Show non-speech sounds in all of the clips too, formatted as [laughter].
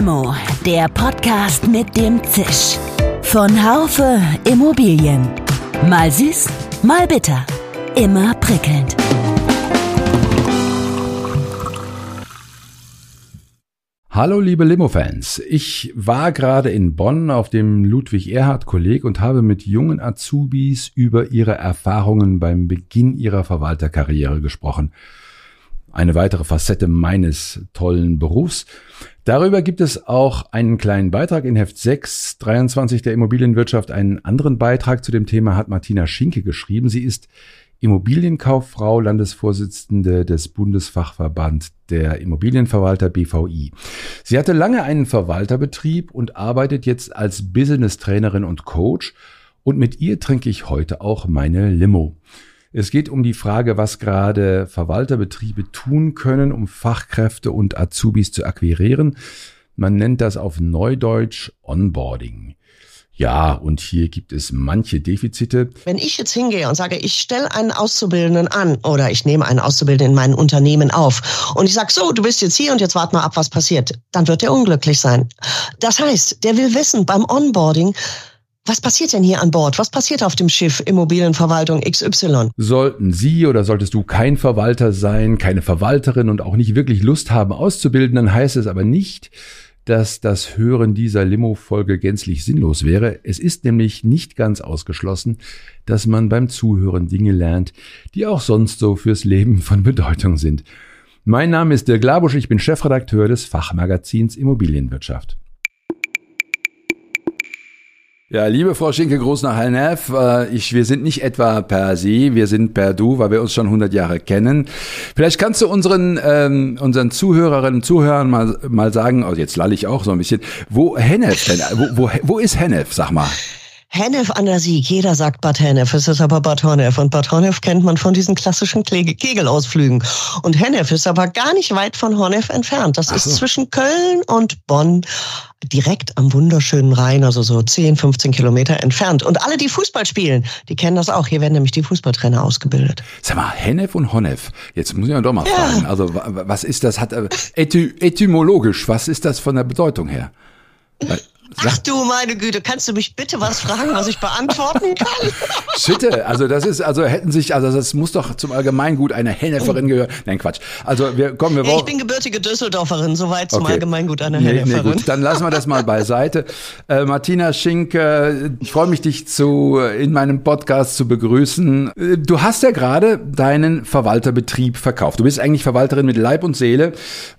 Limo, der Podcast mit dem Zisch. Von Haufe Immobilien. Mal süß, mal bitter. Immer prickelnd. Hallo liebe Limo-Fans, ich war gerade in Bonn auf dem Ludwig-Erhard-Kolleg und habe mit jungen Azubis über ihre Erfahrungen beim Beginn ihrer Verwalterkarriere gesprochen eine weitere Facette meines tollen Berufs. Darüber gibt es auch einen kleinen Beitrag in Heft 6, 23 der Immobilienwirtschaft. Einen anderen Beitrag zu dem Thema hat Martina Schinke geschrieben. Sie ist Immobilienkauffrau, Landesvorsitzende des Bundesfachverband der Immobilienverwalter BVI. Sie hatte lange einen Verwalterbetrieb und arbeitet jetzt als Business Trainerin und Coach. Und mit ihr trinke ich heute auch meine Limo. Es geht um die Frage, was gerade Verwalterbetriebe tun können, um Fachkräfte und Azubis zu akquirieren. Man nennt das auf Neudeutsch Onboarding. Ja, und hier gibt es manche Defizite. Wenn ich jetzt hingehe und sage, ich stelle einen Auszubildenden an oder ich nehme einen Auszubildenden in mein Unternehmen auf und ich sage, so, du bist jetzt hier und jetzt warte mal ab, was passiert, dann wird er unglücklich sein. Das heißt, der will wissen beim Onboarding, was passiert denn hier an Bord? Was passiert auf dem Schiff Immobilienverwaltung XY? Sollten Sie oder solltest du kein Verwalter sein, keine Verwalterin und auch nicht wirklich Lust haben auszubilden, dann heißt es aber nicht, dass das Hören dieser Limo-Folge gänzlich sinnlos wäre. Es ist nämlich nicht ganz ausgeschlossen, dass man beim Zuhören Dinge lernt, die auch sonst so fürs Leben von Bedeutung sind. Mein Name ist Dirk Labusch, ich bin Chefredakteur des Fachmagazins Immobilienwirtschaft. Ja, liebe Frau Schinke, Groß nach Hallneff, äh, wir sind nicht etwa per Sie, wir sind per Du, weil wir uns schon 100 Jahre kennen. Vielleicht kannst du unseren, ähm, unseren Zuhörerinnen und Zuhörern mal, mal sagen, also jetzt lall ich auch so ein bisschen, wo Hennef denn, wo, wo, wo ist Hennef, sag mal? Hennef an der Sieg. Jeder sagt Bad Hennef. Es ist aber Bad Honnef. Und Bad Honnef kennt man von diesen klassischen Kegelausflügen. Und Hennef ist aber gar nicht weit von Honnef entfernt. Das so. ist zwischen Köln und Bonn direkt am wunderschönen Rhein, also so 10, 15 Kilometer entfernt. Und alle, die Fußball spielen, die kennen das auch. Hier werden nämlich die Fußballtrainer ausgebildet. Sag mal, Hennef und Honnef. Jetzt muss ich doch mal ja. fragen. Also, was ist das? Hat, äh, etym etymologisch, was ist das von der Bedeutung her? Ach du meine Güte, kannst du mich bitte was fragen, was ich beantworten kann? [laughs] Bitte, also das ist, also hätten sich, also das muss doch zum Allgemeingut einer Henneferin gehören. Nein, Quatsch. Also wir kommen, wir ja, Ich bin gebürtige Düsseldorferin, soweit zum okay. Allgemeingut einer nee, Henneferin. Nee, gut, dann lassen wir das mal beiseite. Äh, Martina Schink, äh, ich freue mich, dich zu in meinem Podcast zu begrüßen. Äh, du hast ja gerade deinen Verwalterbetrieb verkauft. Du bist eigentlich Verwalterin mit Leib und Seele.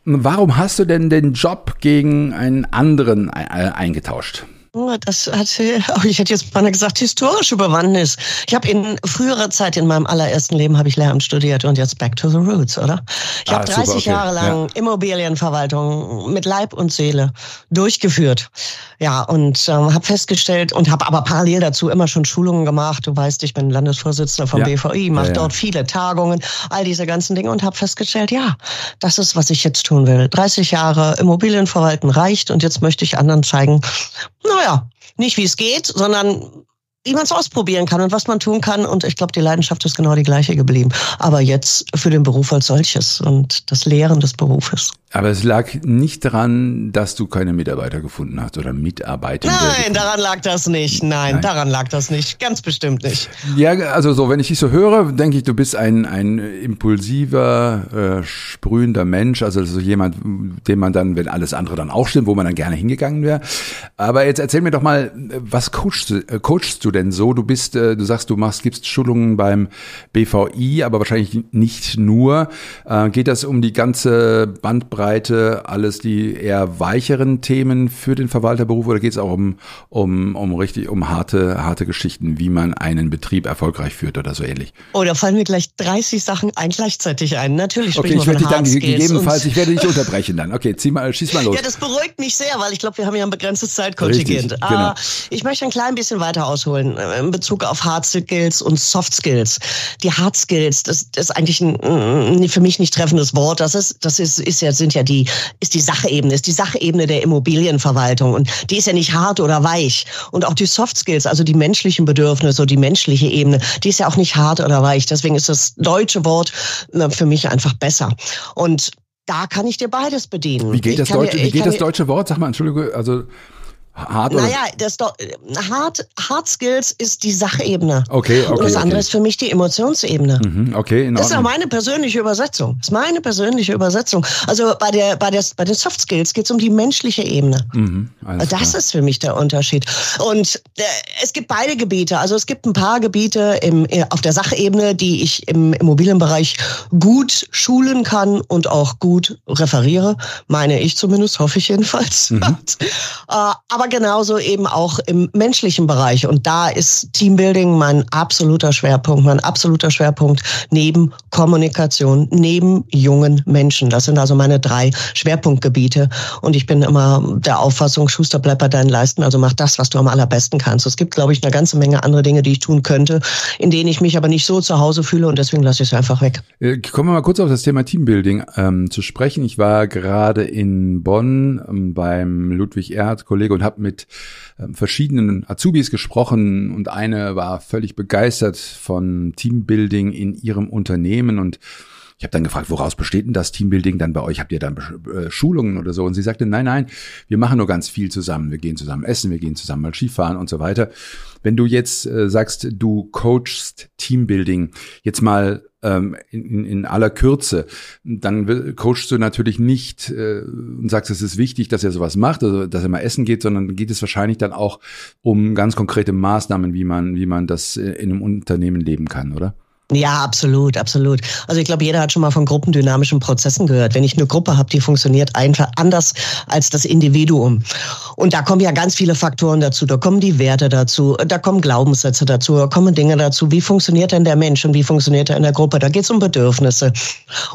Warum hast du denn den Job gegen einen anderen äh, eingetragen? Das hat, [laughs] oh, ich hätte jetzt mal gesagt, historische Bewandtnis. Ich habe in früherer Zeit, in meinem allerersten Leben, habe ich Lehramt studiert und jetzt back to the roots, oder? Ich ah, habe 30 okay. Jahre lang ja. Immobilienverwaltung mit Leib und Seele durchgeführt. Ja, und ähm, habe festgestellt und habe aber parallel dazu immer schon Schulungen gemacht. Du weißt, ich bin Landesvorsitzender vom ja. BVI, mache ja, dort viele Tagungen, all diese ganzen Dinge und habe festgestellt, ja, das ist, was ich jetzt tun will. 30 Jahre Immobilienverwalten reicht und jetzt möchte ich anderen zeigen, naja, nicht wie es geht, sondern wie man es ausprobieren kann und was man tun kann. Und ich glaube, die Leidenschaft ist genau die gleiche geblieben. Aber jetzt für den Beruf als solches und das Lehren des Berufes. Aber es lag nicht daran, dass du keine Mitarbeiter gefunden hast oder Mitarbeiter. Nein, daran lag das nicht. Nein, Nein, daran lag das nicht. Ganz bestimmt nicht. Ja, also so, wenn ich dich so höre, denke ich, du bist ein, ein impulsiver, äh, sprühender Mensch. Also so jemand, den man dann, wenn alles andere dann auch stimmt, wo man dann gerne hingegangen wäre. Aber jetzt erzähl mir doch mal, was coachst, äh, coachst du denn so? Du bist, äh, du sagst, du machst, gibst Schulungen beim BVI, aber wahrscheinlich nicht nur. Äh, geht das um die ganze Bandbreite alles die eher weicheren Themen für den Verwalterberuf oder geht es auch um, um, um richtig, um harte, harte Geschichten, wie man einen Betrieb erfolgreich führt oder so ähnlich? Oh, da fallen mir gleich 30 Sachen ein gleichzeitig ein. Natürlich Okay, ich werde dich dann gegebenenfalls, [laughs] ich werde dich unterbrechen dann. Okay, zieh mal, schieß mal los. Ja, das beruhigt mich sehr, weil ich glaube, wir haben ja ein begrenztes Zeitkontingent. Richtig, genau. Ich möchte ein klein bisschen weiter ausholen äh, in Bezug auf Hard Skills und Soft Skills. Die Hard Skills, das, das ist eigentlich ein, für mich nicht treffendes Wort. Das ist, das ist, ist ja, sind ja die, ist die Sachebene, ist die Sachebene der Immobilienverwaltung. Und die ist ja nicht hart oder weich. Und auch die Soft Skills, also die menschlichen Bedürfnisse, die menschliche Ebene, die ist ja auch nicht hart oder weich. Deswegen ist das deutsche Wort für mich einfach besser. Und da kann ich dir beides bedienen. Wie geht, das deutsche, dir, wie geht das deutsche Wort? Sag mal, Entschuldige, also Hard? Naja, das doch, Hard, Hard Skills ist die Sachebene. Okay, okay. Und das andere okay. ist für mich die Emotionsebene. Mhm, okay, Das ist auch meine persönliche Übersetzung. Das ist meine persönliche Übersetzung. Also bei der, bei der, bei den Soft Skills geht es um die menschliche Ebene. Mhm, das klar. ist für mich der Unterschied. Und äh, es gibt beide Gebiete. Also es gibt ein paar Gebiete im, äh, auf der Sachebene, die ich im Immobilienbereich gut schulen kann und auch gut referiere. Meine ich zumindest, hoffe ich jedenfalls. Mhm. [laughs] äh, aber genauso eben auch im menschlichen Bereich. Und da ist Teambuilding mein absoluter Schwerpunkt, mein absoluter Schwerpunkt neben Kommunikation, neben jungen Menschen. Das sind also meine drei Schwerpunktgebiete. Und ich bin immer der Auffassung, Schuster, bleib bei deinen Leisten, also mach das, was du am allerbesten kannst. Es gibt, glaube ich, eine ganze Menge andere Dinge, die ich tun könnte, in denen ich mich aber nicht so zu Hause fühle und deswegen lasse ich es einfach weg. Äh, kommen wir mal kurz auf das Thema Teambuilding ähm, zu sprechen. Ich war gerade in Bonn ähm, beim Ludwig Erhard Kollege und habe habe mit ähm, verschiedenen Azubis gesprochen und eine war völlig begeistert von Teambuilding in ihrem Unternehmen und ich habe dann gefragt, woraus besteht denn das Teambuilding dann bei euch? Habt ihr dann äh, Schulungen oder so? Und sie sagte, nein, nein, wir machen nur ganz viel zusammen. Wir gehen zusammen essen, wir gehen zusammen mal Skifahren und so weiter. Wenn du jetzt äh, sagst, du coachst Teambuilding, jetzt mal ähm, in, in aller Kürze, dann coachst du natürlich nicht äh, und sagst, es ist wichtig, dass er sowas macht, also dass er mal essen geht, sondern geht es wahrscheinlich dann auch um ganz konkrete Maßnahmen, wie man, wie man das äh, in einem Unternehmen leben kann, oder? Ja, absolut, absolut. Also ich glaube, jeder hat schon mal von gruppendynamischen Prozessen gehört. Wenn ich eine Gruppe habe, die funktioniert einfach anders als das Individuum. Und da kommen ja ganz viele Faktoren dazu. Da kommen die Werte dazu, da kommen Glaubenssätze dazu, da kommen Dinge dazu. Wie funktioniert denn der Mensch und wie funktioniert er in der Gruppe? Da geht es um Bedürfnisse.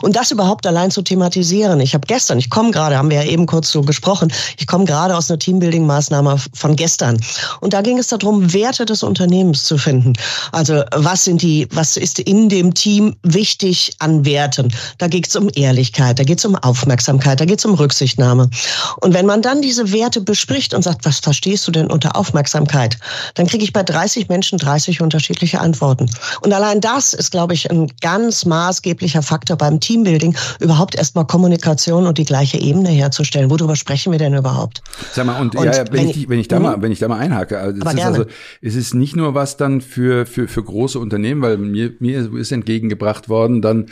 Und das überhaupt allein zu thematisieren. Ich habe gestern, ich komme gerade, haben wir ja eben kurz so gesprochen, ich komme gerade aus einer Teambuilding-Maßnahme von gestern. Und da ging es darum, Werte des Unternehmens zu finden. Also was sind die, was ist in dem Team wichtig an Werten. Da geht es um Ehrlichkeit, da geht es um Aufmerksamkeit, da geht es um Rücksichtnahme. Und wenn man dann diese Werte bespricht und sagt, was verstehst du denn unter Aufmerksamkeit, dann kriege ich bei 30 Menschen 30 unterschiedliche Antworten. Und allein das ist, glaube ich, ein ganz maßgeblicher Faktor beim Teambuilding, überhaupt erstmal Kommunikation und die gleiche Ebene herzustellen. Worüber sprechen wir denn überhaupt? Sag mal, und, und ja, wenn, ich, wenn ich da mal, wenn ich da mal einhake, also es ist also, es ist nicht nur was dann für, für, für große Unternehmen, weil mir, mir mir ist entgegengebracht worden, dann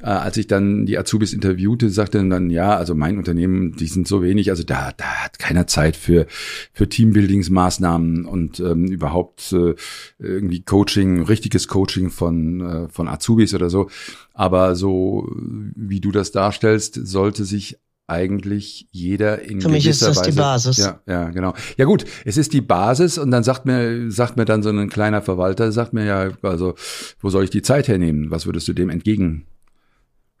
äh, als ich dann die Azubis interviewte, sagte dann, ja, also mein Unternehmen, die sind so wenig, also da, da hat keiner Zeit für, für Teambuildingsmaßnahmen und ähm, überhaupt äh, irgendwie Coaching, richtiges Coaching von, äh, von Azubis oder so. Aber so, wie du das darstellst, sollte sich eigentlich jeder in Für mich ist das Weise, die Basis. Ja, ja, genau. Ja gut, es ist die Basis und dann sagt mir, sagt mir dann so ein kleiner Verwalter, sagt mir ja, also, wo soll ich die Zeit hernehmen? Was würdest du dem entgegen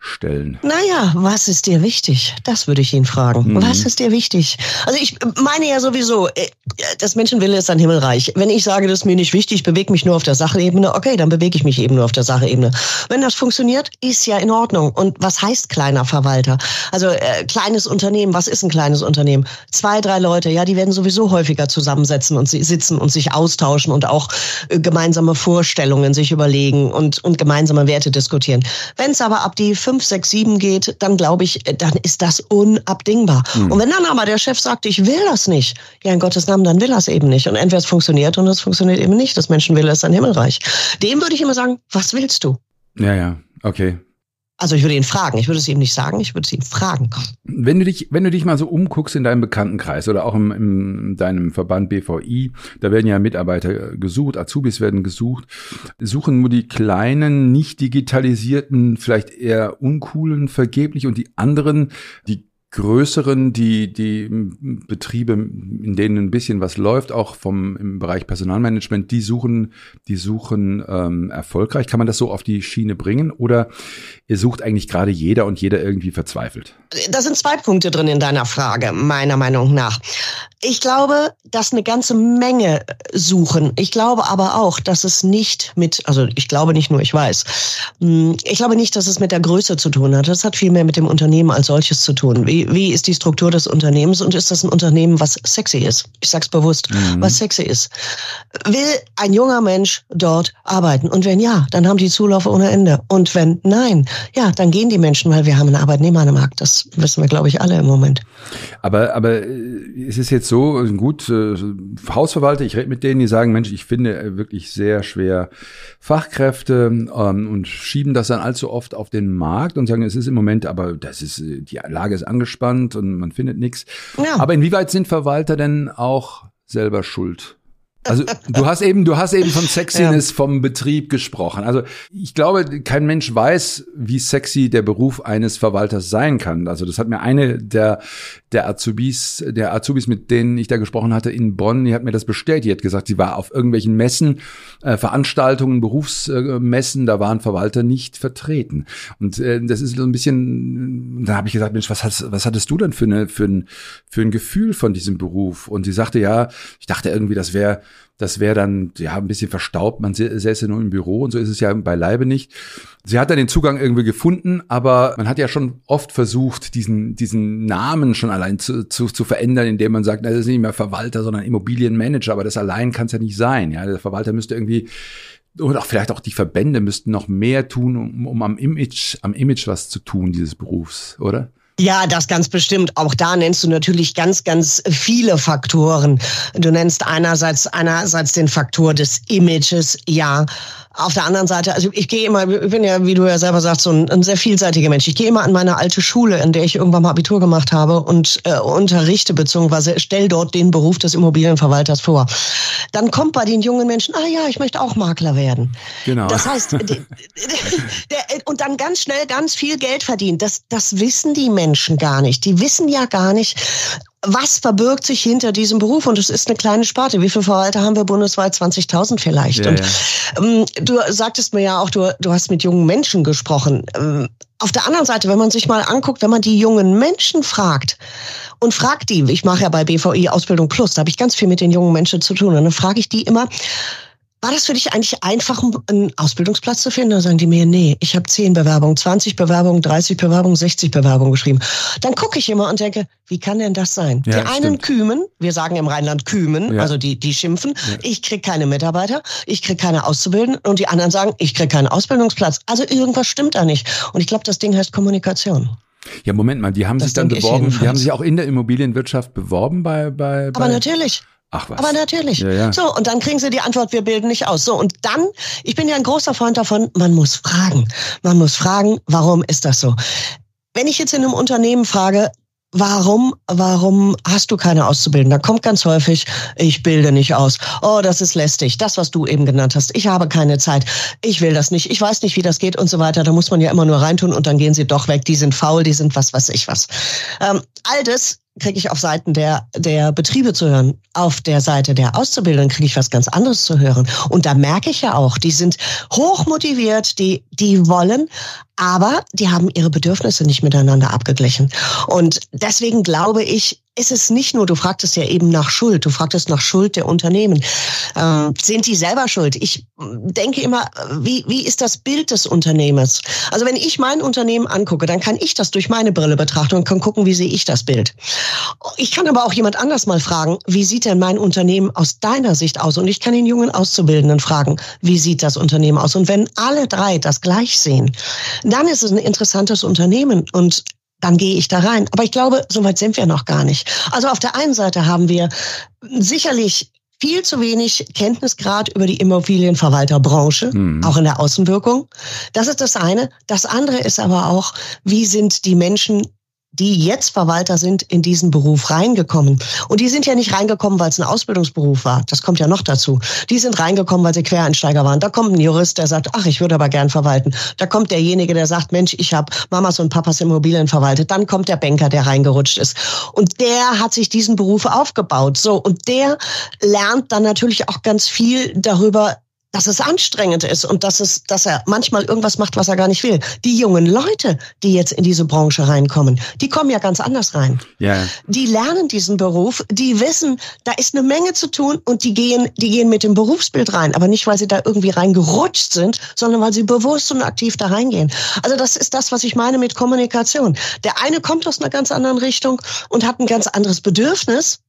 stellen? Naja, was ist dir wichtig? Das würde ich ihn fragen. Mhm. Was ist dir wichtig? Also ich meine ja sowieso, äh, das Menschenwille ist ein Himmelreich. Wenn ich sage, das ist mir nicht wichtig, bewege mich nur auf der Sachebene, okay, dann bewege ich mich eben nur auf der Sachebene. Wenn das funktioniert, ist ja in Ordnung. Und was heißt kleiner Verwalter? Also äh, kleines Unternehmen, was ist ein kleines Unternehmen? Zwei, drei Leute, ja, die werden sowieso häufiger zusammensetzen und sie sitzen und sich austauschen und auch äh, gemeinsame Vorstellungen sich überlegen und, und gemeinsame Werte diskutieren. Wenn es aber ab die fünf, sechs, sieben geht, dann glaube ich, dann ist das unabdingbar. Mhm. Und wenn dann aber der Chef sagt, ich will das nicht, ja in Gottes Namen, dann will er es eben nicht. Und entweder es funktioniert und es funktioniert eben nicht. Das Menschenwille ist ein Himmelreich. Dem würde ich immer sagen, was willst du? Ja, ja, okay. Also ich würde ihn fragen. Ich würde es ihm nicht sagen, ich würde es ihn fragen. Wenn du dich, wenn du dich mal so umguckst in deinem Bekanntenkreis oder auch im, im deinem Verband BVI, da werden ja Mitarbeiter gesucht, Azubis werden gesucht, suchen nur die kleinen, nicht digitalisierten, vielleicht eher uncoolen vergeblich und die anderen, die größeren, die, die Betriebe, in denen ein bisschen was läuft, auch vom im Bereich Personalmanagement, die suchen, die suchen ähm, erfolgreich. Kann man das so auf die Schiene bringen oder ihr sucht eigentlich gerade jeder und jeder irgendwie verzweifelt? Da sind zwei Punkte drin in deiner Frage, meiner Meinung nach. Ich glaube, dass eine ganze Menge suchen. Ich glaube aber auch, dass es nicht mit, also ich glaube nicht nur, ich weiß. Hm, ich glaube nicht, dass es mit der Größe zu tun hat. Das hat viel mehr mit dem Unternehmen als solches zu tun. Wie, wie ist die Struktur des Unternehmens und ist das ein Unternehmen, was sexy ist? Ich sag's bewusst, mhm. was sexy ist. Will ein junger Mensch dort arbeiten? Und wenn ja, dann haben die Zulauf ohne Ende. Und wenn nein, ja, dann gehen die Menschen, weil wir haben einen Arbeitnehmermarkt. Das wissen wir, glaube ich, alle im Moment. Aber, aber äh, es ist jetzt so, gut, äh, Hausverwalter, ich rede mit denen, die sagen, Mensch, ich finde äh, wirklich sehr schwer Fachkräfte ähm, und schieben das dann allzu oft auf den Markt und sagen, es ist im Moment, aber das ist, äh, die Lage ist angespannt und man findet nichts. Ja. Aber inwieweit sind Verwalter denn auch selber schuld? Also du hast eben, du hast eben von Sexiness ja. vom Betrieb gesprochen. Also ich glaube, kein Mensch weiß, wie sexy der Beruf eines Verwalters sein kann. Also das hat mir eine der der Azubis, der Azubis, mit denen ich da gesprochen hatte in Bonn, die hat mir das bestätigt. Die hat gesagt, sie war auf irgendwelchen Messen, äh, Veranstaltungen, Berufsmessen, da waren Verwalter nicht vertreten. Und äh, das ist so ein bisschen, da habe ich gesagt, Mensch, was, hast, was hattest du denn für, eine, für, ein, für ein Gefühl von diesem Beruf? Und sie sagte, ja, ich dachte irgendwie, das wäre das wäre dann ja ein bisschen verstaubt. Man säße nur im Büro und so ist es ja beileibe nicht. Sie hat dann den Zugang irgendwie gefunden, aber man hat ja schon oft versucht, diesen, diesen Namen schon allein zu, zu, zu verändern, indem man sagt, na, das ist nicht mehr Verwalter, sondern Immobilienmanager. Aber das allein kann es ja nicht sein. Ja, der Verwalter müsste irgendwie und auch vielleicht auch die Verbände müssten noch mehr tun, um, um am Image, am Image was zu tun dieses Berufs, oder? Ja, das ganz bestimmt. Auch da nennst du natürlich ganz, ganz viele Faktoren. Du nennst einerseits, einerseits den Faktor des Images, ja. Auf der anderen Seite, also ich gehe immer, ich bin ja, wie du ja selber sagst, so ein, ein sehr vielseitiger Mensch. Ich gehe immer an meine alte Schule, in der ich irgendwann mal Abitur gemacht habe und äh, unterrichte beziehungsweise stell dort den Beruf des Immobilienverwalters vor. Dann kommt bei den jungen Menschen, ah ja, ich möchte auch Makler werden. Genau. Das heißt, [laughs] der, der, und dann ganz schnell ganz viel Geld verdienen. Das, das wissen die Menschen gar nicht. Die wissen ja gar nicht, was verbirgt sich hinter diesem Beruf? Und es ist eine kleine Sparte. Wie viele Verwalter haben wir bundesweit? 20.000 vielleicht. Ja, und. Ähm, du sagtest mir ja auch, du, du hast mit jungen Menschen gesprochen. Ähm, auf der anderen Seite, wenn man sich mal anguckt, wenn man die jungen Menschen fragt und fragt die, ich mache ja bei BVI Ausbildung Plus, da habe ich ganz viel mit den jungen Menschen zu tun. Und dann frage ich die immer, war das für dich eigentlich einfach, einen Ausbildungsplatz zu finden? Da sagen die mir, nee, ich habe 10 Bewerbungen, 20 Bewerbungen, 30 Bewerbungen, 60 Bewerbungen geschrieben. Dann gucke ich immer und denke, wie kann denn das sein? Ja, die einen kümen, wir sagen im Rheinland kümen, ja. also die, die schimpfen, ja. ich krieg keine Mitarbeiter, ich krieg keine Auszubildenden und die anderen sagen, ich krieg keinen Ausbildungsplatz. Also irgendwas stimmt da nicht. Und ich glaube, das Ding heißt Kommunikation. Ja, Moment mal, die haben das sich dann beworben, die haben sich auch in der Immobilienwirtschaft beworben bei, bei, bei Aber natürlich. Ach was. Aber natürlich. Ja, ja. So, und dann kriegen sie die Antwort, wir bilden nicht aus. So, und dann, ich bin ja ein großer Freund davon, man muss fragen. Man muss fragen, warum ist das so? Wenn ich jetzt in einem Unternehmen frage, Warum, warum hast du keine Auszubildenden? Da kommt ganz häufig, ich bilde nicht aus. Oh, das ist lästig. Das, was du eben genannt hast. Ich habe keine Zeit. Ich will das nicht. Ich weiß nicht, wie das geht und so weiter. Da muss man ja immer nur reintun und dann gehen sie doch weg. Die sind faul, die sind was, was ich was. Ähm, all das kriege ich auf Seiten der, der Betriebe zu hören. Auf der Seite der Auszubildenden kriege ich was ganz anderes zu hören. Und da merke ich ja auch, die sind hoch motiviert, die, die wollen, aber die haben ihre Bedürfnisse nicht miteinander abgeglichen. Und deswegen glaube ich, ist es nicht nur, du fragtest ja eben nach Schuld, du fragtest nach Schuld der Unternehmen. Ähm, sind die selber schuld? Ich denke immer, wie, wie ist das Bild des Unternehmers? Also wenn ich mein Unternehmen angucke, dann kann ich das durch meine Brille betrachten und kann gucken, wie sehe ich das Bild. Ich kann aber auch jemand anders mal fragen, wie sieht denn mein Unternehmen aus deiner Sicht aus? Und ich kann den jungen Auszubildenden fragen, wie sieht das Unternehmen aus? Und wenn alle drei das gleich sehen, dann ist es ein interessantes Unternehmen. Und dann gehe ich da rein. Aber ich glaube, so weit sind wir noch gar nicht. Also auf der einen Seite haben wir sicherlich viel zu wenig Kenntnisgrad über die Immobilienverwalterbranche, mhm. auch in der Außenwirkung. Das ist das eine. Das andere ist aber auch, wie sind die Menschen die jetzt Verwalter sind, in diesen Beruf reingekommen. Und die sind ja nicht reingekommen, weil es ein Ausbildungsberuf war. Das kommt ja noch dazu. Die sind reingekommen, weil sie Quereinsteiger waren. Da kommt ein Jurist, der sagt, ach, ich würde aber gern verwalten. Da kommt derjenige, der sagt, Mensch, ich habe Mamas und Papas Immobilien verwaltet. Dann kommt der Banker, der reingerutscht ist. Und der hat sich diesen Beruf aufgebaut. So, und der lernt dann natürlich auch ganz viel darüber, dass es anstrengend ist und dass es, dass er manchmal irgendwas macht, was er gar nicht will. Die jungen Leute, die jetzt in diese Branche reinkommen, die kommen ja ganz anders rein. Ja. Die lernen diesen Beruf, die wissen, da ist eine Menge zu tun und die gehen, die gehen mit dem Berufsbild rein, aber nicht, weil sie da irgendwie reingerutscht sind, sondern weil sie bewusst und aktiv da reingehen. Also das ist das, was ich meine mit Kommunikation. Der eine kommt aus einer ganz anderen Richtung und hat ein ganz anderes Bedürfnis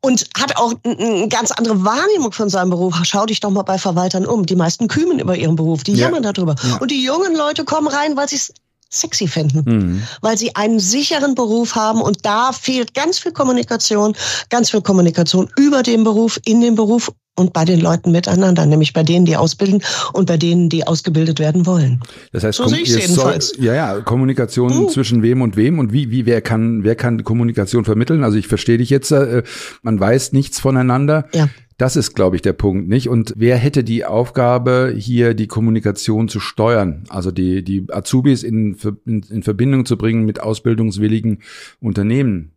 und hat auch eine ganz andere Wahrnehmung von seinem Beruf. Schau dich doch mal bei Verwaltern um. Die meisten kümen über ihren Beruf, die ja. jammern darüber. Ja. Und die jungen Leute kommen rein, weil sie es sexy finden, mhm. weil sie einen sicheren Beruf haben und da fehlt ganz viel Kommunikation, ganz viel Kommunikation über den Beruf, in den Beruf und bei den Leuten miteinander, nämlich bei denen, die ausbilden und bei denen, die ausgebildet werden wollen. Das heißt, so jedenfalls. Soll, ja, ja, Kommunikation uh. zwischen wem und wem und wie, wie, wer kann, wer kann Kommunikation vermitteln? Also ich verstehe dich jetzt, äh, man weiß nichts voneinander. Ja. Das ist, glaube ich, der Punkt, nicht? Und wer hätte die Aufgabe, hier die Kommunikation zu steuern? Also die, die Azubis in, in, in Verbindung zu bringen mit ausbildungswilligen Unternehmen?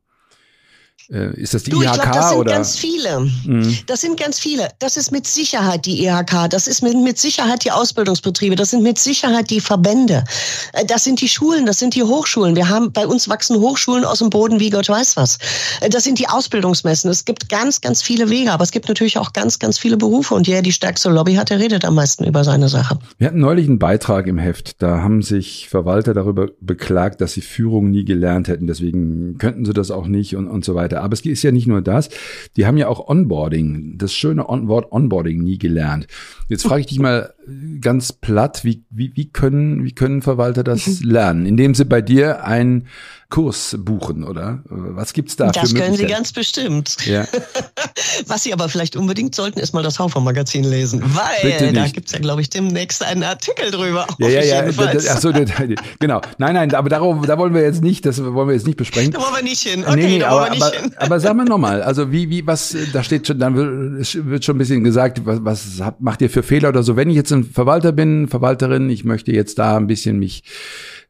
Äh, ist das die du, IHK ich glaub, das sind oder? ganz viele. Mhm. Das sind ganz viele. Das ist mit Sicherheit die IHK. Das ist mit, mit Sicherheit die Ausbildungsbetriebe. Das sind mit Sicherheit die Verbände. Äh, das sind die Schulen. Das sind die Hochschulen. Wir haben bei uns wachsen Hochschulen aus dem Boden wie Gott weiß was. Äh, das sind die Ausbildungsmessen. Es gibt ganz, ganz viele Wege, aber es gibt natürlich auch ganz, ganz viele Berufe. Und der die stärkste Lobby hat, der redet am meisten über seine Sache. Wir hatten neulich einen Beitrag im Heft. Da haben sich Verwalter darüber beklagt, dass sie Führung nie gelernt hätten. Deswegen könnten sie das auch nicht und, und so weiter weiter. Aber es ist ja nicht nur das. Die haben ja auch Onboarding, das schöne Wort Onboarding nie gelernt. Jetzt frage ich dich mal ganz platt, wie, wie, wie, können, wie können Verwalter das mhm. lernen? Indem sie bei dir einen Kurs buchen, oder? Was gibt's da das für können Sie ganz bestimmt. Ja. [laughs] Was Sie aber vielleicht unbedingt sollten, ist mal das Haufer-Magazin lesen, weil da gibt's ja, glaube ich, demnächst einen Artikel drüber. Ja, ja, ja. Ach so, genau. Nein, nein, aber darauf, da wollen wir jetzt nicht, das wollen wir jetzt nicht besprechen. Da wollen wir nicht hin. Okay, nee, nee, aber, aber, aber sagen wir nochmal, also wie, wie, was, da steht schon, dann wird schon ein bisschen gesagt, was, was macht ihr für Fehler oder so. Wenn ich jetzt ein Verwalter bin, Verwalterin, ich möchte jetzt da ein bisschen mich,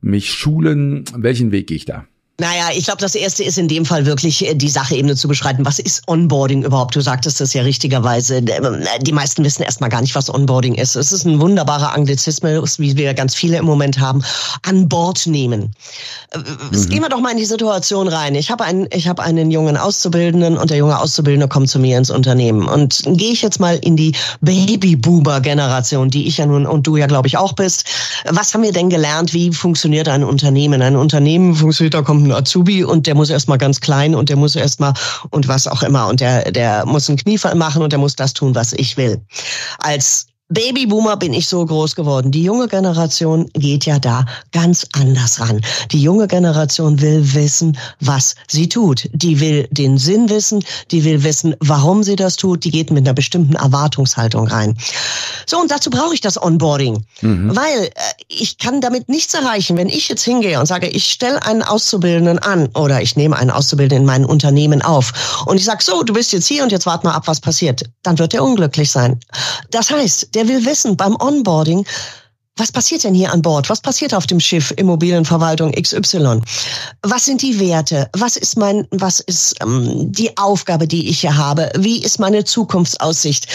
mich schulen, welchen Weg gehe ich da? Naja, ich glaube, das erste ist in dem Fall wirklich äh, die Sachebene zu beschreiten. Was ist Onboarding überhaupt? Du sagtest das ja richtigerweise. Ähm, die meisten wissen erstmal gar nicht, was Onboarding ist. Es ist ein wunderbarer Anglizismus, wie wir ganz viele im Moment haben. An Bord nehmen. Äh, mhm. Gehen wir doch mal in die Situation rein. Ich habe einen, ich habe einen jungen Auszubildenden und der junge Auszubildende kommt zu mir ins Unternehmen. Und gehe ich jetzt mal in die Babyboomer-Generation, die ich ja nun und du ja, glaube ich, auch bist. Was haben wir denn gelernt? Wie funktioniert ein Unternehmen? Ein Unternehmen funktioniert, da kommt ein Azubi und der muss erstmal ganz klein und der muss erstmal und was auch immer und der, der muss einen Kniefall machen und der muss das tun, was ich will. Als Babyboomer bin ich so groß geworden. Die junge Generation geht ja da ganz anders ran. Die junge Generation will wissen, was sie tut. Die will den Sinn wissen, die will wissen, warum sie das tut. Die geht mit einer bestimmten Erwartungshaltung rein. So, und dazu brauche ich das Onboarding. Mhm. Weil äh, ich kann damit nichts erreichen, wenn ich jetzt hingehe und sage, ich stelle einen Auszubildenden an oder ich nehme einen Auszubildenden in mein Unternehmen auf und ich sage, so, du bist jetzt hier und jetzt wart mal ab, was passiert. Dann wird er unglücklich sein. Das heißt, der will wissen beim Onboarding, was passiert denn hier an Bord? Was passiert auf dem Schiff Immobilienverwaltung XY? Was sind die Werte? Was ist mein, was ist ähm, die Aufgabe, die ich hier habe? Wie ist meine Zukunftsaussicht?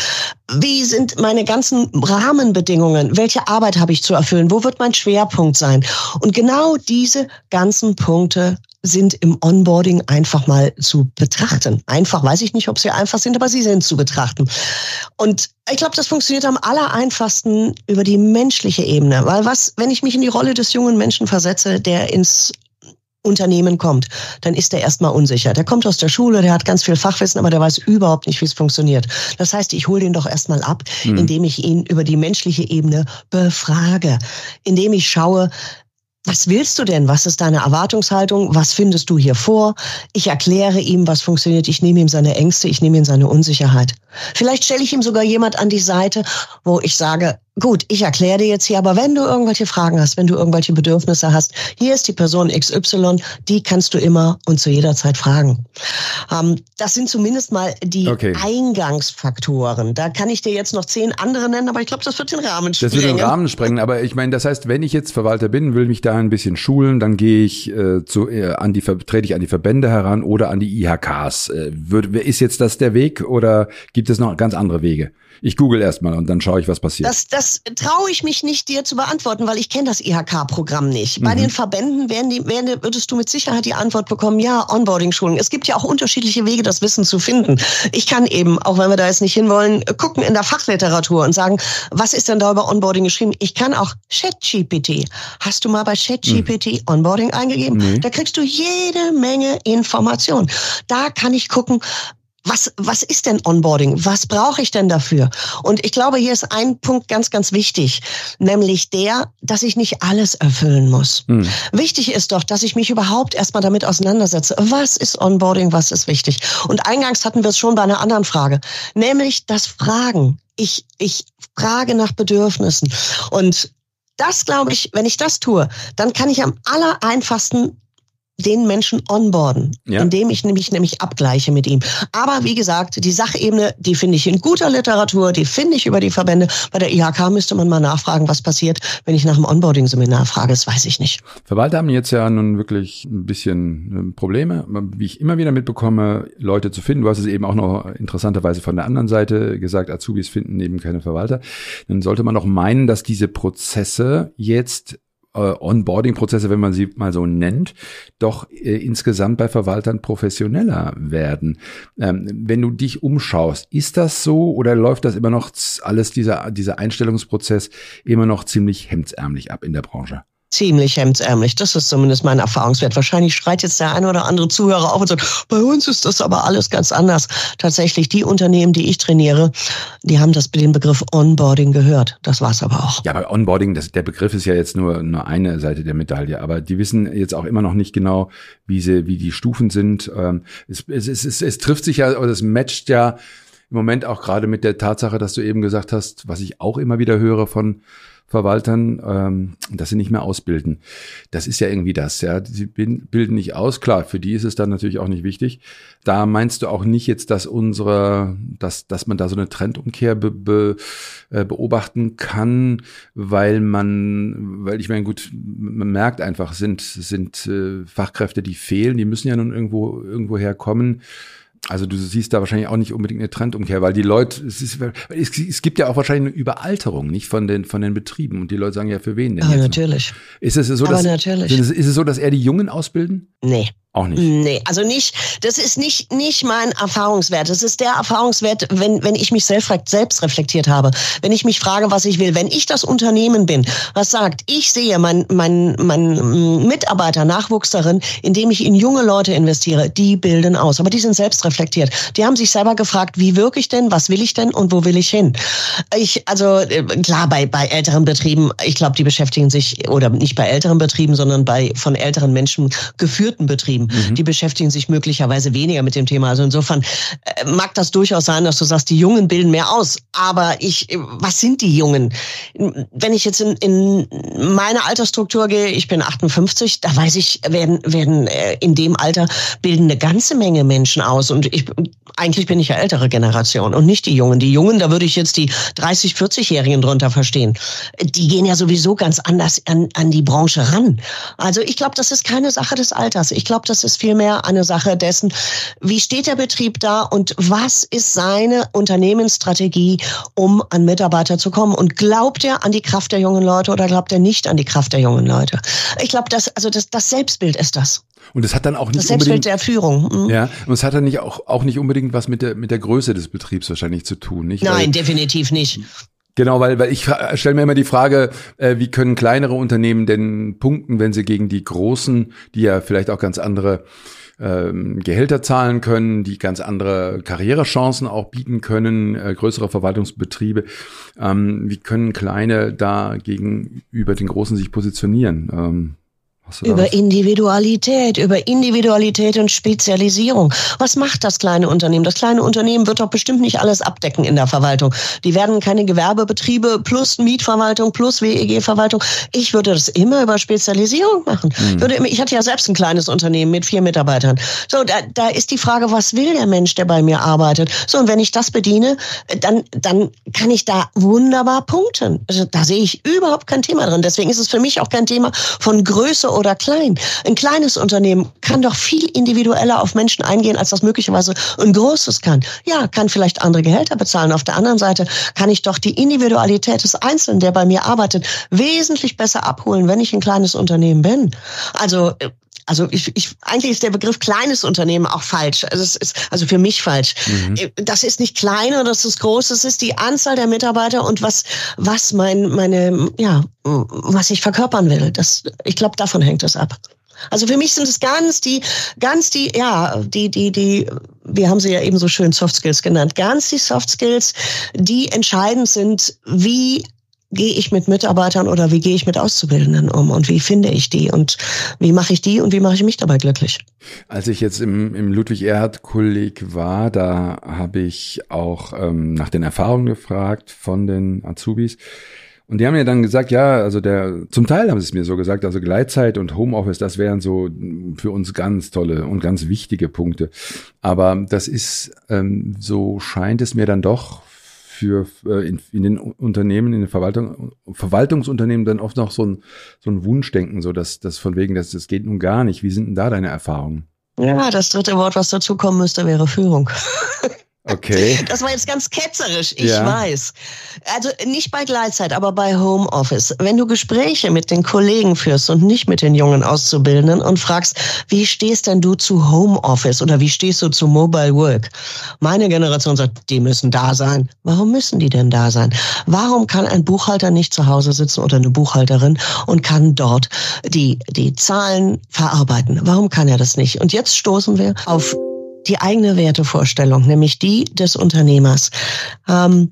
Wie sind meine ganzen Rahmenbedingungen? Welche Arbeit habe ich zu erfüllen? Wo wird mein Schwerpunkt sein? Und genau diese ganzen Punkte sind im Onboarding einfach mal zu betrachten. Einfach weiß ich nicht, ob sie einfach sind, aber sie sind zu betrachten. Und ich glaube, das funktioniert am aller einfachsten über die menschliche Ebene. Weil was, wenn ich mich in die Rolle des jungen Menschen versetze, der ins Unternehmen kommt, dann ist er erstmal unsicher. Der kommt aus der Schule, der hat ganz viel Fachwissen, aber der weiß überhaupt nicht, wie es funktioniert. Das heißt, ich hole den doch erstmal ab, mhm. indem ich ihn über die menschliche Ebene befrage, indem ich schaue, was willst du denn? Was ist deine Erwartungshaltung? Was findest du hier vor? Ich erkläre ihm, was funktioniert. Ich nehme ihm seine Ängste, ich nehme ihm seine Unsicherheit. Vielleicht stelle ich ihm sogar jemand an die Seite, wo ich sage, gut, ich erkläre dir jetzt hier, aber wenn du irgendwelche Fragen hast, wenn du irgendwelche Bedürfnisse hast, hier ist die Person XY, die kannst du immer und zu jeder Zeit fragen. Ähm, das sind zumindest mal die okay. Eingangsfaktoren. Da kann ich dir jetzt noch zehn andere nennen, aber ich glaube, das wird den Rahmen sprengen. Das wird den Rahmen sprengen, aber ich meine, das heißt, wenn ich jetzt Verwalter bin, will mich da da ein bisschen schulen, dann gehe ich äh, zu, äh, an die trete ich an die Verbände heran oder an die IHKs. Äh, wird, ist jetzt das der Weg oder gibt es noch ganz andere Wege? Ich google erstmal und dann schaue ich, was passiert. Das, das traue ich mich nicht, dir zu beantworten, weil ich kenne das IHK-Programm nicht. Bei mhm. den Verbänden werden die, werden, würdest du mit Sicherheit die Antwort bekommen, ja, Onboarding-Schulen. Es gibt ja auch unterschiedliche Wege, das Wissen zu finden. Ich kann eben, auch wenn wir da jetzt nicht hinwollen, gucken in der Fachliteratur und sagen, was ist denn da über Onboarding geschrieben? Ich kann auch ChatGPT. Hast du mal bei ChatGPT mhm. Onboarding eingegeben? Nee. Da kriegst du jede Menge Informationen. Da kann ich gucken, was, was ist denn Onboarding? Was brauche ich denn dafür? Und ich glaube, hier ist ein Punkt ganz, ganz wichtig, nämlich der, dass ich nicht alles erfüllen muss. Hm. Wichtig ist doch, dass ich mich überhaupt erstmal damit auseinandersetze. Was ist Onboarding? Was ist wichtig? Und eingangs hatten wir es schon bei einer anderen Frage, nämlich das Fragen. Ich, ich frage nach Bedürfnissen. Und das glaube ich, wenn ich das tue, dann kann ich am aller einfachsten den Menschen onboarden, ja. indem ich nämlich nämlich abgleiche mit ihm. Aber wie gesagt, die Sachebene, die finde ich in guter Literatur, die finde ich über die Verbände. Bei der IHK müsste man mal nachfragen, was passiert, wenn ich nach einem Onboarding-Seminar frage. Das weiß ich nicht. Verwalter haben jetzt ja nun wirklich ein bisschen äh, Probleme, wie ich immer wieder mitbekomme, Leute zu finden. Du hast es eben auch noch interessanterweise von der anderen Seite gesagt, Azubis finden eben keine Verwalter. Dann sollte man doch meinen, dass diese Prozesse jetzt äh, Onboarding-Prozesse, wenn man sie mal so nennt, doch äh, insgesamt bei Verwaltern professioneller werden. Ähm, wenn du dich umschaust, ist das so oder läuft das immer noch alles, dieser, dieser Einstellungsprozess immer noch ziemlich hemdsärmlich ab in der Branche? Ziemlich hemdsärmlich. Das ist zumindest mein Erfahrungswert. Wahrscheinlich schreit jetzt der eine oder andere Zuhörer auf und sagt, bei uns ist das aber alles ganz anders. Tatsächlich, die Unternehmen, die ich trainiere, die haben das den Begriff Onboarding gehört. Das war's aber auch. Ja, aber Onboarding, das, der Begriff ist ja jetzt nur, nur eine Seite der Medaille. Aber die wissen jetzt auch immer noch nicht genau, wie sie, wie die Stufen sind. Ähm, es, es, es, es, es trifft sich ja, oder es matcht ja im Moment auch gerade mit der Tatsache, dass du eben gesagt hast, was ich auch immer wieder höre von Verwaltern, ähm, dass sie nicht mehr ausbilden. Das ist ja irgendwie das, ja. Sie bilden nicht aus, klar, für die ist es dann natürlich auch nicht wichtig. Da meinst du auch nicht jetzt, dass unsere, dass, dass man da so eine Trendumkehr be, be, äh, beobachten kann, weil man, weil ich meine, gut, man merkt einfach, sind, sind äh, Fachkräfte, die fehlen, die müssen ja nun irgendwo, irgendwo herkommen. Also du siehst da wahrscheinlich auch nicht unbedingt eine Trendumkehr, weil die Leute, es, ist, es, es gibt ja auch wahrscheinlich eine Überalterung, nicht von den von den Betrieben und die Leute sagen ja für wen denn? Ja, natürlich. Ist es so, dass, natürlich. Ist es so, dass eher die Jungen ausbilden? Nee. Auch nicht. Nee, also nicht, das ist nicht, nicht mein Erfahrungswert. Das ist der Erfahrungswert, wenn, wenn ich mich selbst, selbst reflektiert habe. Wenn ich mich frage, was ich will. Wenn ich das Unternehmen bin, was sagt, ich sehe mein, mein, mein Mitarbeiter, Nachwuchs darin, indem ich in junge Leute investiere, die bilden aus. Aber die sind selbst reflektiert. Die haben sich selber gefragt, wie wirke ich denn, was will ich denn und wo will ich hin? Ich, also, äh, klar, bei, bei älteren Betrieben, ich glaube, die beschäftigen sich, oder nicht bei älteren Betrieben, sondern bei von älteren Menschen geführten Betrieben Betrieben. Mhm. Die beschäftigen sich möglicherweise weniger mit dem Thema. Also insofern äh, mag das durchaus sein, dass du sagst, die Jungen bilden mehr aus. Aber ich, was sind die Jungen? Wenn ich jetzt in, in meine Altersstruktur gehe, ich bin 58, da weiß ich, werden, werden äh, in dem Alter bilden eine ganze Menge Menschen aus. Und ich, eigentlich bin ich ja ältere Generation und nicht die Jungen. Die Jungen, da würde ich jetzt die 30, 40-Jährigen drunter verstehen. Die gehen ja sowieso ganz anders an, an die Branche ran. Also ich glaube, das ist keine Sache des Alters. Ich glaube, das ist vielmehr eine Sache dessen, wie steht der Betrieb da und was ist seine Unternehmensstrategie, um an Mitarbeiter zu kommen? Und glaubt er an die Kraft der jungen Leute oder glaubt er nicht an die Kraft der jungen Leute? Ich glaube, das, also das, das Selbstbild ist das. Und es hat dann auch nicht das Selbstbild der Führung. Mhm. Ja, und es hat dann nicht auch, auch nicht unbedingt was mit der, mit der Größe des Betriebs wahrscheinlich zu tun, nicht? Nein, weil, definitiv nicht. Genau, weil, weil ich stelle mir immer die Frage, äh, wie können kleinere Unternehmen denn punkten, wenn sie gegen die großen, die ja vielleicht auch ganz andere ähm, Gehälter zahlen können, die ganz andere Karrierechancen auch bieten können, äh, größere Verwaltungsbetriebe. Ähm, wie können kleine da gegenüber den großen sich positionieren? Ähm, Über Individualität, über Individualität und Spezialisierung. Was macht das kleine Unternehmen? Das kleine Unternehmen wird doch bestimmt nicht alles abdecken in der Verwaltung. Die werden keine Gewerbebetriebe plus Mietverwaltung plus WEG-Verwaltung. Ich würde das immer über Spezialisierung machen. Mhm. Ich hatte ja selbst ein kleines Unternehmen mit vier Mitarbeitern. So, da, da ist die Frage, was will der Mensch, der bei mir arbeitet? So, und wenn ich das bediene, dann, dann kann ich da wunderbar punkten. Also, da sehe ich überhaupt kein Thema drin. Deswegen ist es für mich auch kein Thema von Größe oder klein. Ein kleines Unternehmen kann doch viel individueller auf Menschen eingehen, als das möglicherweise ein großes kann. Ja, kann vielleicht andere Gehälter bezahlen. Auf der anderen Seite kann ich doch die Individualität des Einzelnen, der bei mir arbeitet, wesentlich besser abholen, wenn ich ein kleines Unternehmen bin. Also also ich, ich, eigentlich ist der Begriff kleines Unternehmen auch falsch. Also es ist also für mich falsch. Mhm. Das ist nicht klein oder das ist groß. Es ist die Anzahl der Mitarbeiter und was was mein meine ja was ich verkörpern will. Das ich glaube davon hängt es ab. Also für mich sind es ganz die, ganz die, ja, die, die, die, wir haben sie ja eben so schön Soft Skills genannt, ganz die Soft Skills, die entscheidend sind, wie gehe ich mit Mitarbeitern oder wie gehe ich mit Auszubildenden um und wie finde ich die und wie mache ich die und wie mache ich mich dabei glücklich? Als ich jetzt im, im Ludwig-Erhard-Kolleg war, da habe ich auch ähm, nach den Erfahrungen gefragt von den Azubis. Und die haben mir dann gesagt, ja, also der, zum Teil haben sie es mir so gesagt, also Gleitzeit und Homeoffice, das wären so für uns ganz tolle und ganz wichtige Punkte. Aber das ist, ähm, so scheint es mir dann doch für äh, in, in, den Unternehmen, in den Verwaltung, Verwaltungsunternehmen dann oft noch so ein, so ein Wunschdenken, so dass das von wegen, dass das geht nun gar nicht. Wie sind denn da deine Erfahrungen? Ja, das dritte Wort, was dazu kommen müsste, wäre Führung. [laughs] Okay. [laughs] Das war jetzt ganz ketzerisch, ich ja. weiß. Also nicht bei Gleitzeit, aber bei Homeoffice. Wenn du Gespräche mit den Kollegen führst und nicht mit den jungen Auszubildenden und fragst, wie stehst denn du zu Homeoffice oder wie stehst du zu Mobile Work? Meine Generation sagt, die müssen da sein. Warum müssen die denn da sein? Warum kann ein Buchhalter nicht zu Hause sitzen oder eine Buchhalterin und kann dort die, die Zahlen verarbeiten? Warum kann er das nicht? Und jetzt stoßen wir auf die eigene Wertevorstellung, nämlich die des Unternehmers. Ähm,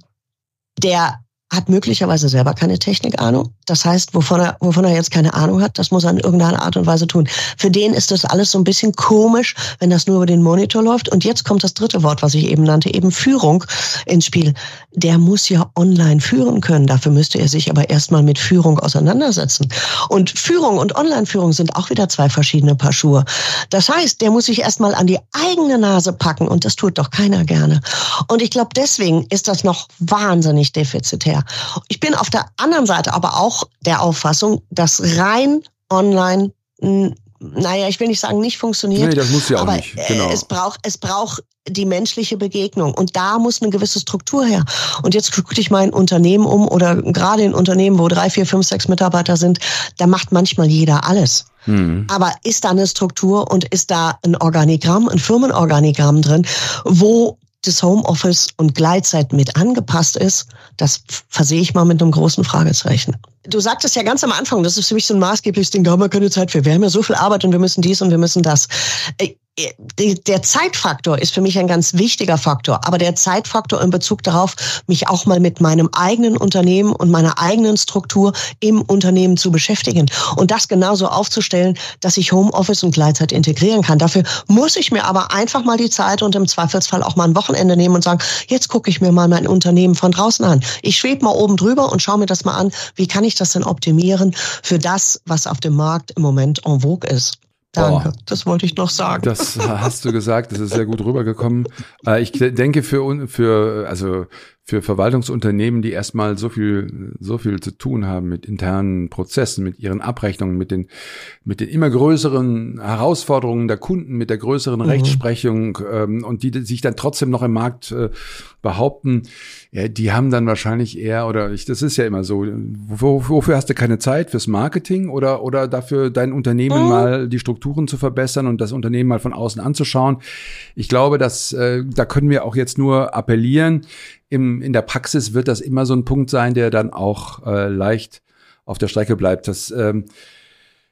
der hat möglicherweise selber keine Technikahnung. Das heißt, wovon er, wovon er jetzt keine Ahnung hat, das muss er in irgendeiner Art und Weise tun. Für den ist das alles so ein bisschen komisch, wenn das nur über den Monitor läuft. Und jetzt kommt das dritte Wort, was ich eben nannte, eben Führung ins Spiel. Der muss ja online führen können. Dafür müsste er sich aber erstmal mit Führung auseinandersetzen. Und Führung und Online-Führung sind auch wieder zwei verschiedene Paar Schuhe. Das heißt, der muss sich erstmal an die eigene Nase packen und das tut doch keiner gerne. Und ich glaube, deswegen ist das noch wahnsinnig defizitär. Ich bin auf der anderen Seite aber auch der Auffassung, dass rein online naja, ich will nicht sagen, nicht funktioniert. Nee, das muss ja auch nicht. Genau. Es braucht, es braucht die menschliche Begegnung. Und da muss eine gewisse Struktur her. Und jetzt gucke ich mein Unternehmen um oder gerade in Unternehmen, wo drei, vier, fünf, sechs Mitarbeiter sind, da macht manchmal jeder alles. Mhm. Aber ist da eine Struktur und ist da ein Organigramm, ein Firmenorganigramm drin, wo des Homeoffice und Gleitzeit mit angepasst ist, das versehe ich mal mit einem großen Fragezeichen. Du sagtest ja ganz am Anfang, das ist für mich so ein maßgebliches Ding, da haben wir keine Zeit für. Wir haben ja so viel Arbeit und wir müssen dies und wir müssen das. Der Zeitfaktor ist für mich ein ganz wichtiger Faktor, aber der Zeitfaktor in Bezug darauf, mich auch mal mit meinem eigenen Unternehmen und meiner eigenen Struktur im Unternehmen zu beschäftigen und das genauso aufzustellen, dass ich Homeoffice und Gleitzeit integrieren kann. Dafür muss ich mir aber einfach mal die Zeit und im Zweifelsfall auch mal ein Wochenende nehmen und sagen, jetzt gucke ich mir mal mein Unternehmen von draußen an. Ich schwebe mal oben drüber und schaue mir das mal an, wie kann ich das denn optimieren für das, was auf dem Markt im Moment en vogue ist. Danke, oh, das wollte ich noch sagen. Das hast du gesagt, das ist sehr gut rübergekommen. Äh, ich denke für, für, also für Verwaltungsunternehmen, die erstmal so viel, so viel zu tun haben mit internen Prozessen, mit ihren Abrechnungen, mit den, mit den immer größeren Herausforderungen der Kunden, mit der größeren mhm. Rechtsprechung ähm, und die, die sich dann trotzdem noch im Markt äh, behaupten, ja, die haben dann wahrscheinlich eher, oder ich, das ist ja immer so, wo, wofür hast du keine Zeit? Fürs Marketing oder, oder dafür dein Unternehmen mhm. mal die Strukturen zu verbessern und das Unternehmen mal von außen anzuschauen? Ich glaube, dass äh, da können wir auch jetzt nur appellieren, im, in der Praxis wird das immer so ein Punkt sein, der dann auch äh, leicht auf der Strecke bleibt. Das, ähm,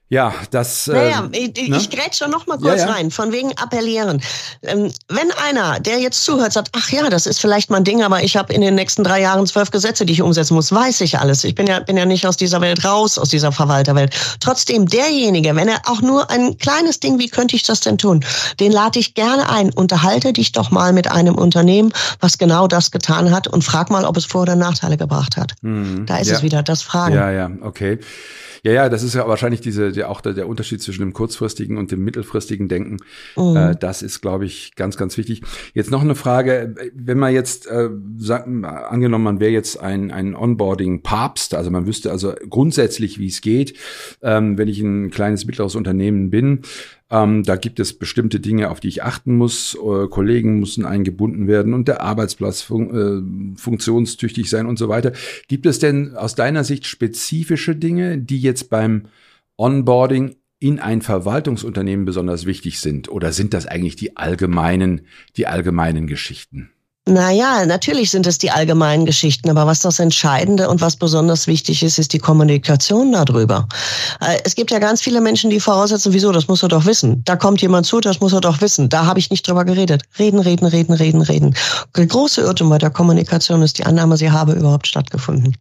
Ja, das. Naja, äh, ich, ne? ich grätsch schon noch mal kurz ja, ja. rein, von wegen appellieren. Ähm, wenn einer, der jetzt zuhört, sagt, ach ja, das ist vielleicht mein Ding, aber ich habe in den nächsten drei Jahren zwölf Gesetze, die ich umsetzen muss, weiß ich alles. Ich bin ja, bin ja nicht aus dieser Welt raus, aus dieser Verwalterwelt. Trotzdem, derjenige, wenn er auch nur ein kleines Ding, wie könnte ich das denn tun, den lade ich gerne ein. Unterhalte dich doch mal mit einem Unternehmen, was genau das getan hat und frag mal, ob es Vor- oder Nachteile gebracht hat. Mhm. Da ist ja. es wieder, das Fragen. Ja, ja, okay. Ja, ja, das ist ja wahrscheinlich diese, der, auch der, der Unterschied zwischen dem kurzfristigen und dem mittelfristigen Denken. Mhm. Äh, das ist, glaube ich, ganz, ganz wichtig. Jetzt noch eine Frage, wenn man jetzt, äh, sagt, angenommen, man wäre jetzt ein, ein Onboarding-Papst, also man wüsste also grundsätzlich, wie es geht, ähm, wenn ich ein kleines, mittleres Unternehmen bin, ähm, da gibt es bestimmte Dinge, auf die ich achten muss. Äh, Kollegen müssen eingebunden werden und der Arbeitsplatz fun äh, funktionstüchtig sein und so weiter. Gibt es denn aus deiner Sicht spezifische Dinge, die jetzt beim Onboarding in ein Verwaltungsunternehmen besonders wichtig sind? Oder sind das eigentlich die allgemeinen, die allgemeinen Geschichten? Naja, natürlich sind es die allgemeinen Geschichten, aber was das Entscheidende und was besonders wichtig ist, ist die Kommunikation darüber. Äh, es gibt ja ganz viele Menschen, die voraussetzen, wieso, das muss er doch wissen. Da kommt jemand zu, das muss er doch wissen. Da habe ich nicht drüber geredet. Reden, reden, reden, reden, reden. Der große Irrtum bei der Kommunikation ist die Annahme, sie habe überhaupt stattgefunden.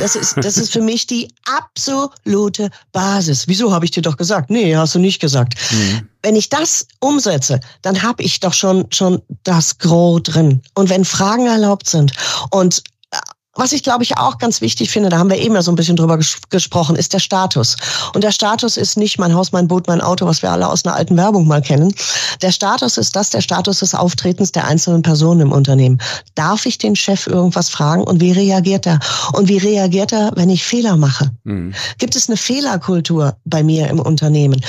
Das ist, das ist für mich die absolute Basis. Wieso habe ich dir doch gesagt? Nee, hast du nicht gesagt. Mhm wenn ich das umsetze, dann habe ich doch schon schon das Gros drin. Und wenn Fragen erlaubt sind und was ich glaube ich auch ganz wichtig finde, da haben wir eben ja so ein bisschen drüber ges gesprochen, ist der Status. Und der Status ist nicht mein Haus, mein Boot, mein Auto, was wir alle aus einer alten Werbung mal kennen. Der Status ist das, der Status des Auftretens der einzelnen Personen im Unternehmen. Darf ich den Chef irgendwas fragen und wie reagiert er? Und wie reagiert er, wenn ich Fehler mache? Mhm. Gibt es eine Fehlerkultur bei mir im Unternehmen?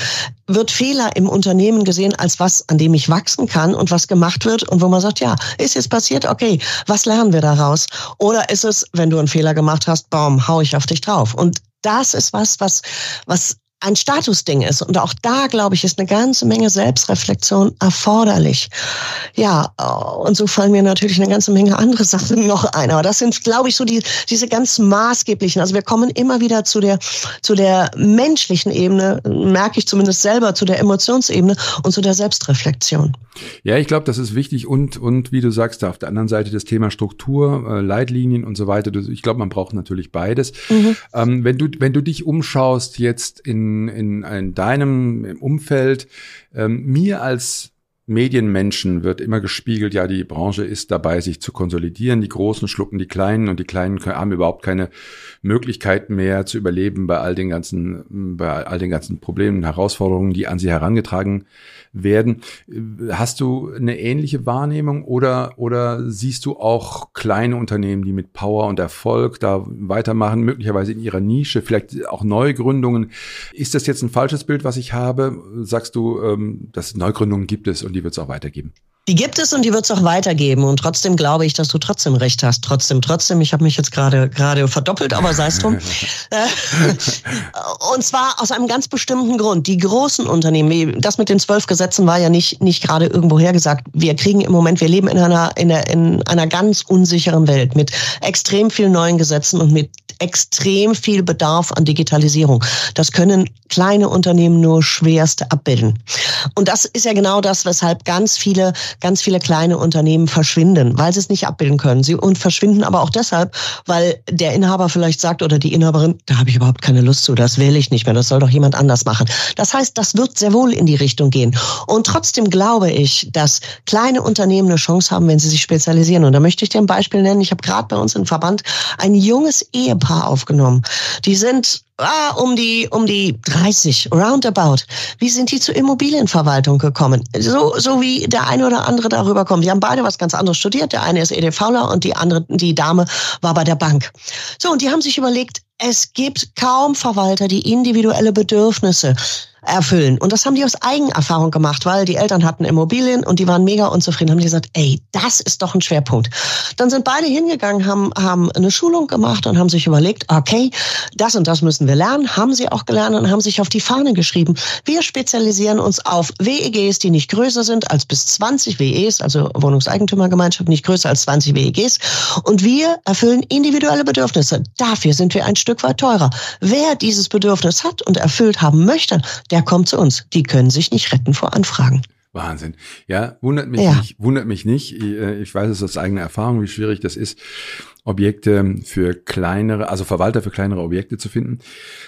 Wird Fehler im Unternehmen gesehen als was, an dem ich wachsen kann und was gemacht wird und wo man sagt, ja, ist jetzt passiert, okay, was lernen wir daraus? Oder ist es es, wenn du einen Fehler gemacht hast, baum, hau ich auf dich drauf. Und das ist was, was, was ein Statusding ist. Und auch da, glaube ich, ist eine ganze Menge Selbstreflexion erforderlich. Ja, und so fallen mir natürlich eine ganze Menge andere Sachen [laughs] noch ein. Aber das sind, glaube ich, so die, diese ganz maßgeblichen. Also wir kommen immer wieder zu der, zu der menschlichen Ebene, merke ich zumindest selber, zu der Emotionsebene und zu der Selbstreflexion. Ja, ich glaube, das ist wichtig und, und wie du sagst, auf der anderen Seite das Thema Struktur, äh, Leitlinien und so weiter. Ich glaube, man braucht natürlich beides. Mhm. Ähm, wenn du, wenn du dich umschaust jetzt in in, in, deinem Umfeld. Ähm, mir als Medienmenschen wird immer gespiegelt, ja, die Branche ist dabei, sich zu konsolidieren. Die Großen schlucken die Kleinen und die Kleinen haben überhaupt keine Möglichkeit mehr zu überleben bei all den ganzen, bei all den ganzen Problemen, Herausforderungen, die an sie herangetragen werden. Hast du eine ähnliche Wahrnehmung oder, oder siehst du auch kleine Unternehmen, die mit Power und Erfolg da weitermachen, möglicherweise in ihrer Nische, vielleicht auch Neugründungen? Ist das jetzt ein falsches Bild, was ich habe? Sagst du, ähm, dass Neugründungen gibt es und die wird es auch weitergeben? Die gibt es und die wird es auch weitergeben. Und trotzdem glaube ich, dass du trotzdem recht hast. Trotzdem, trotzdem. Ich habe mich jetzt gerade gerade verdoppelt, aber sei es drum. [laughs] Und zwar aus einem ganz bestimmten Grund. Die großen Unternehmen, das mit den zwölf Gesetzen war ja nicht nicht gerade irgendwo hergesagt. Wir kriegen im Moment, wir leben in einer in einer, in einer ganz unsicheren Welt mit extrem vielen neuen Gesetzen und mit extrem viel Bedarf an Digitalisierung. Das können kleine Unternehmen nur schwerst abbilden. Und das ist ja genau das, weshalb ganz viele ganz viele kleine Unternehmen verschwinden, weil sie es nicht abbilden können. Sie und verschwinden aber auch deshalb, weil der Inhaber vielleicht sagt oder die Inhaberin, da habe ich überhaupt keine Lust zu, das will ich nicht mehr, das soll doch jemand anders machen. Das heißt, das wird sehr wohl in die Richtung gehen. Und trotzdem glaube ich, dass kleine Unternehmen eine Chance haben, wenn sie sich spezialisieren. Und da möchte ich dir ein Beispiel nennen. Ich habe gerade bei uns im Verband ein junges Ehepaar aufgenommen. Die sind ah, um die, um die 30, roundabout. Wie sind die zur Immobilienverwaltung gekommen? So, so wie der eine oder andere darüber kommt. Die haben beide was ganz anderes studiert. Der eine ist EDVler und die andere, die Dame war bei der Bank. So, und die haben sich überlegt, es gibt kaum Verwalter, die individuelle Bedürfnisse erfüllen. Und das haben die aus Eigenerfahrung gemacht, weil die Eltern hatten Immobilien und die waren mega unzufrieden. Haben die gesagt, ey, das ist doch ein Schwerpunkt. Dann sind beide hingegangen, haben, haben eine Schulung gemacht und haben sich überlegt, okay, das und das müssen wir lernen. Haben sie auch gelernt und haben sich auf die Fahne geschrieben. Wir spezialisieren uns auf WEGs, die nicht größer sind als bis 20 WEs, also Wohnungseigentümergemeinschaft, nicht größer als 20 WEGs. Und wir erfüllen individuelle Bedürfnisse. Dafür sind wir ein Stück weit teurer. Wer dieses Bedürfnis hat und erfüllt haben möchte, der kommt zu uns. Die können sich nicht retten vor Anfragen. Wahnsinn. Ja, wundert mich ja. nicht, wundert mich nicht. Äh, ich weiß es aus eigener Erfahrung, wie schwierig das ist. Objekte für kleinere, also Verwalter für kleinere Objekte zu finden.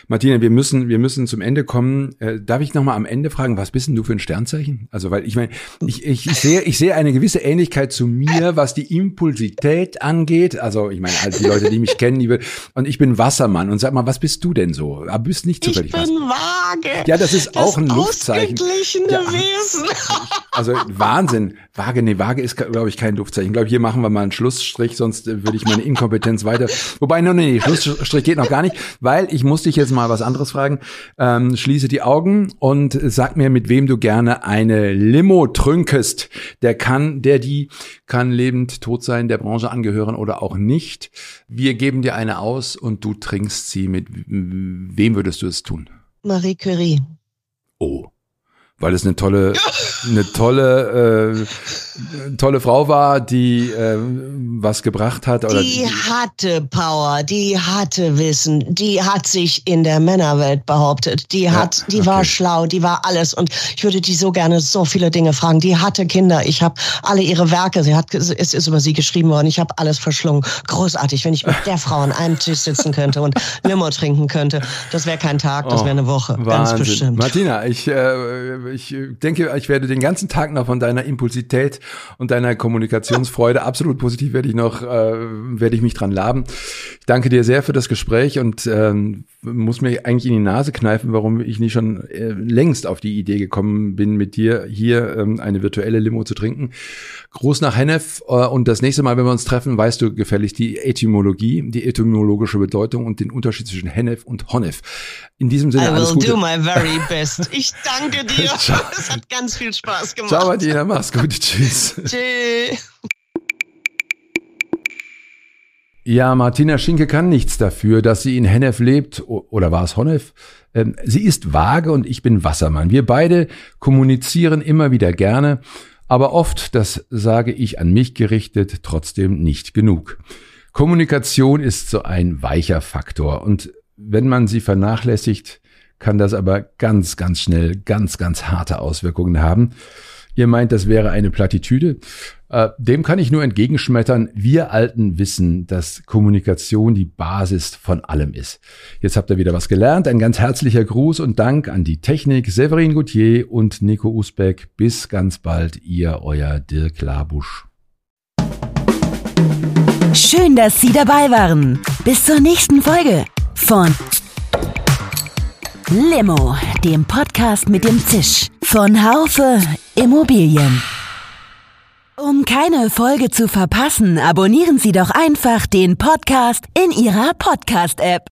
Martina, wir müssen, wir müssen zum Ende kommen. Äh, darf ich nochmal am Ende fragen, was bist denn du für ein Sternzeichen? Also, weil ich meine, ich, ich, ich sehe, ich sehe eine gewisse Ähnlichkeit zu mir, was die Impulsität angeht. Also, ich meine, halt die Leute, die mich kennen, die und ich bin Wassermann. Und sag mal, was bist du denn so? Aber bist nicht zufällig Ich bin Waage. Ja, das ist das auch ein Luftzeichen. Ja, Wesen. [laughs] Also Wahnsinn. Waage, nee, Waage ist, glaube ich, kein Luftzeichen. Ich glaube, hier machen wir mal einen Schlussstrich, sonst äh, würde ich meine Inkompetenz weiter. Wobei, no, nee, Schlussstrich geht noch gar nicht, weil ich muss dich jetzt mal was anderes fragen. Ähm, schließe die Augen und sag mir, mit wem du gerne eine Limo trünkest. Der kann, der die kann lebend tot sein, der Branche angehören oder auch nicht. Wir geben dir eine aus und du trinkst sie. Mit wem würdest du es tun? Marie Curie. Oh weil es eine tolle, eine tolle, äh, tolle Frau war, die äh, was gebracht hat. Oder die hatte Power, die hatte Wissen, die hat sich in der Männerwelt behauptet, die hat, ja, die okay. war schlau, die war alles. Und ich würde die so gerne so viele Dinge fragen. Die hatte Kinder. Ich habe alle ihre Werke, sie hat, es ist über sie geschrieben worden. Ich habe alles verschlungen. Großartig, wenn ich mit der Frau an einem Tisch sitzen könnte und Limo trinken könnte. Das wäre kein Tag, das wäre eine Woche, Wahnsinn. ganz bestimmt. Martina, ich äh, ich denke, ich werde den ganzen Tag noch von deiner Impulsität und deiner Kommunikationsfreude absolut positiv werde ich noch, äh, werde ich mich dran laben. Ich danke dir sehr für das Gespräch und ähm, muss mir eigentlich in die Nase kneifen, warum ich nicht schon äh, längst auf die Idee gekommen bin, mit dir hier ähm, eine virtuelle Limo zu trinken. Gruß nach Hennef äh, und das nächste Mal, wenn wir uns treffen, weißt du gefällig die Etymologie, die etymologische Bedeutung und den Unterschied zwischen Hennef und Honnef. In diesem Sinne I alles Gute. I will do my very best. Ich danke [laughs] dir. Es hat ganz viel Spaß gemacht. Ciao, Martina. Mach's gut. Tschüss. Tschüss. Ja, Martina Schinke kann nichts dafür, dass sie in Hennef lebt. Oder war es Honnef? Ähm, sie ist vage und ich bin Wassermann. Wir beide kommunizieren immer wieder gerne, aber oft, das sage ich an mich gerichtet, trotzdem nicht genug. Kommunikation ist so ein weicher Faktor und wenn man sie vernachlässigt, kann das aber ganz, ganz schnell ganz, ganz harte Auswirkungen haben. Ihr meint, das wäre eine Plattitüde. Äh, dem kann ich nur entgegenschmettern. Wir Alten wissen, dass Kommunikation die Basis von allem ist. Jetzt habt ihr wieder was gelernt. Ein ganz herzlicher Gruß und Dank an die Technik, Severin Gauthier und Nico Usbeck. Bis ganz bald, ihr, euer Dirk Labusch. Schön, dass Sie dabei waren. Bis zur nächsten Folge von Limo, dem Podcast mit dem Zisch von Haufe Immobilien. Um keine Folge zu verpassen, abonnieren Sie doch einfach den Podcast in Ihrer Podcast-App.